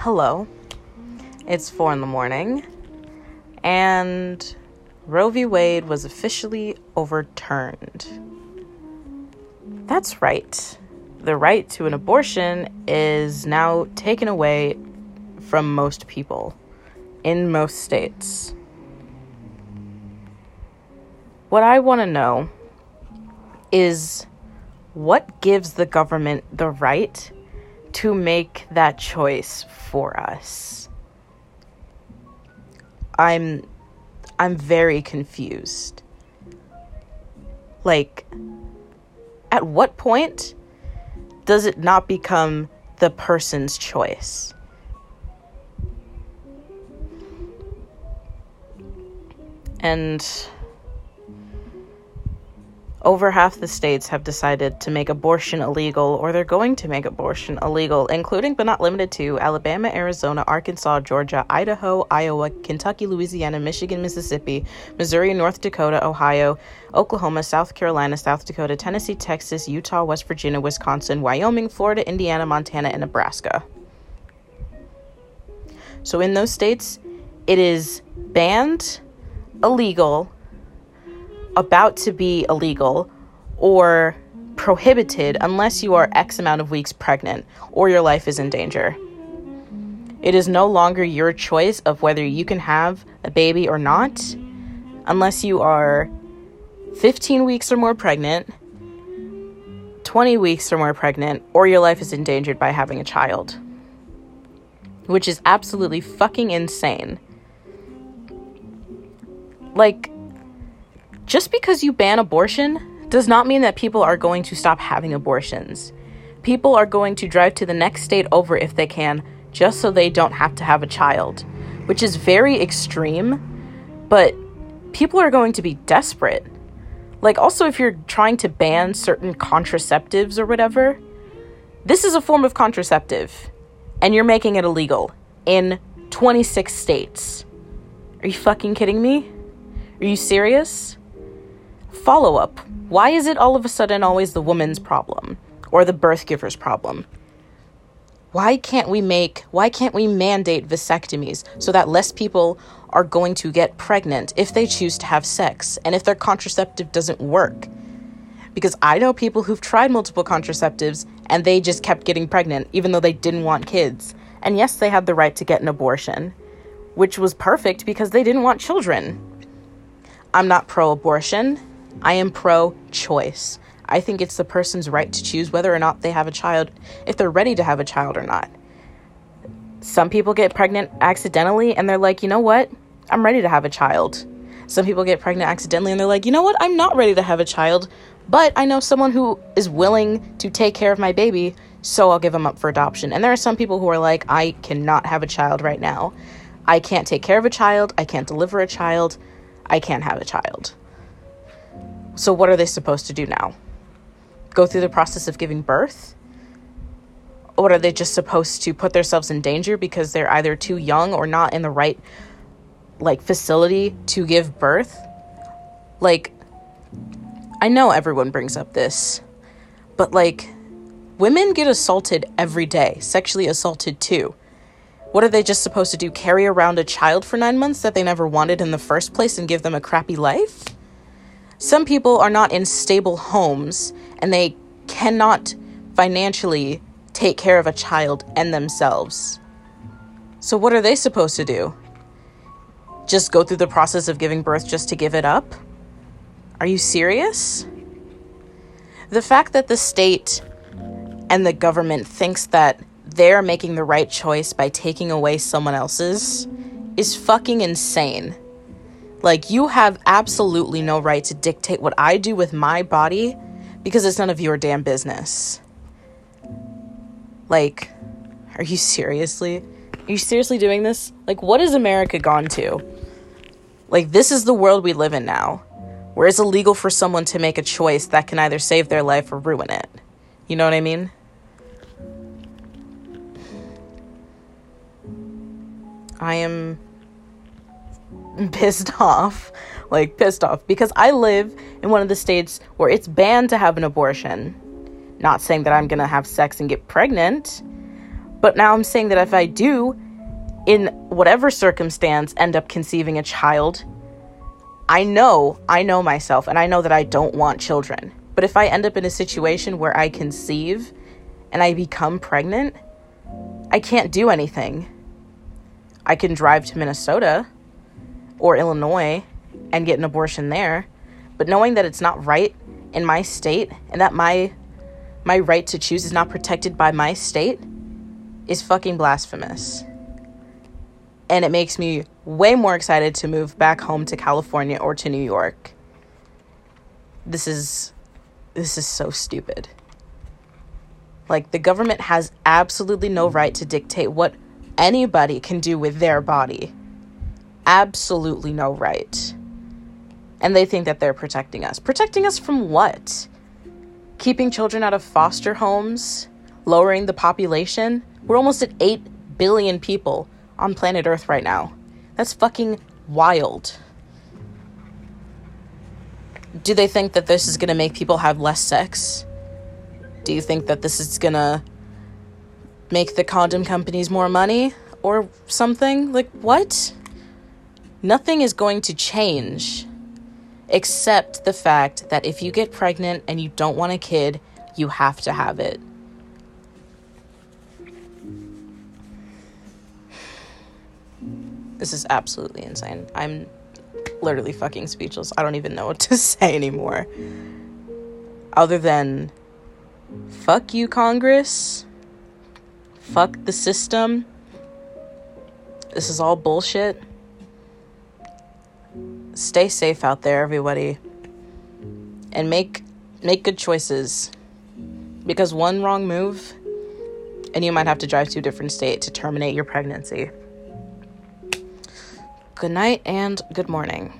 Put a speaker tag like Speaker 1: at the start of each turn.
Speaker 1: hello. It's four in the morning, and Roe v. Wade was officially overturned. That's right. The right to an abortion is now taken away from most people in most states. What I want to know is what gives the government the right to make that choice for us? I'm I'm very confused. Like at what point does it not become the person's choice? And over half the states have decided to make abortion illegal, or they're going to make abortion illegal, including but not limited to Alabama, Arizona, Arkansas, Georgia, Idaho, Iowa, Kentucky, Louisiana, Michigan, Mississippi, Missouri, North Dakota, Ohio, Oklahoma, South Carolina, South Dakota, Tennessee, Texas, Utah, West Virginia, Wisconsin, Wyoming, Florida, Indiana, Montana, and Nebraska. So in those states, it is banned, illegal, about to be illegal or prohibited unless you are X amount of weeks pregnant or your life is in danger. It is no longer your choice of whether you can have a baby or not unless you are 15 weeks or more pregnant, 20 weeks or more pregnant, or your life is endangered by having a child. Which is absolutely fucking insane. Like, just because you ban abortion does not mean that people are going to stop having abortions. People are going to drive to the next state over if they can, just so they don't have to have a child, which is very extreme, but people are going to be desperate. Like, also, if you're trying to ban certain contraceptives or whatever, this is a form of contraceptive, and you're making it illegal in 26 states. Are you fucking kidding me? Are you serious? Follow up Why is it all of a sudden always the woman's problem or the birth giver's problem? Why can't we make, why can't we mandate vasectomies so that less people are going to get pregnant if they choose to have sex and if their contraceptive doesn't work? Because I know people who've tried multiple contraceptives and they just kept getting pregnant even though they didn't want kids. And yes, they had the right to get an abortion, which was perfect because they didn't want children. I'm not pro abortion. I am pro choice. I think it's the person's right to choose whether or not they have a child, if they're ready to have a child or not. Some people get pregnant accidentally and they're like, you know what? I'm ready to have a child. Some people get pregnant accidentally and they're like, you know what? I'm not ready to have a child, but I know someone who is willing to take care of my baby, so I'll give them up for adoption. And there are some people who are like, I cannot have a child right now. I can't take care of a child. I can't deliver a child. I can't have a child. So, what are they supposed to do now? Go through the process of giving birth? Or are they just supposed to put themselves in danger because they're either too young or not in the right like facility to give birth? Like I know everyone brings up this, but like women get assaulted every day, sexually assaulted too. What are they just supposed to do? Carry around a child for nine months that they never wanted in the first place and give them a crappy life? Some people are not in stable homes and they cannot financially take care of a child and themselves. So, what are they supposed to do? Just go through the process of giving birth just to give it up? Are you serious? The fact that the state and the government thinks that they're making the right choice by taking away someone else's is fucking insane. Like, you have absolutely no right to dictate what I do with my body because it's none of your damn business. Like, are you seriously? Are you seriously doing this? Like, what has America gone to? Like, this is the world we live in now, where it's illegal for someone to make a choice that can either save their life or ruin it. You know what I mean? I am pissed off. Like, pissed off. Because I live in one of the states where it's banned to have an abortion. Not saying that I'm gonna have sex and get pregnant, But now I'm saying that if I do, in whatever circumstance, end up conceiving a child, I know, I know myself, and I know that I don't want children. But if I end up in a situation where I conceive and I become pregnant, I can't do anything. I can drive to Minnesota or Illinois and get an abortion there, but knowing that it's not right in my state and that my my right to choose is not protected by my state is fucking blasphemous. And it makes me way more excited to move back home to California or to New York. This is this is so stupid. Like, the government has absolutely no right to dictate what anybody can do with their body. Absolutely no right. And they think that they're protecting us. Protecting us from what? Keeping children out of foster homes? Lowering the population? We're almost at 8 billion people on planet Earth right now. That's fucking wild. Do they think that this is to make people have less sex? Do you think that this is to make the condom companies more money or something? Like, what? Nothing is going to change except the fact that if you get pregnant and you don't want a kid, you have to have it. This is absolutely insane. I'm literally fucking speechless. I don't even know what to say anymore. Other than fuck you, Congress. Fuck the system. This is all bullshit. Stay safe out there, everybody. And make make good choices. Because one wrong move and you might have to drive to a different state to terminate your pregnancy. Good night and good morning.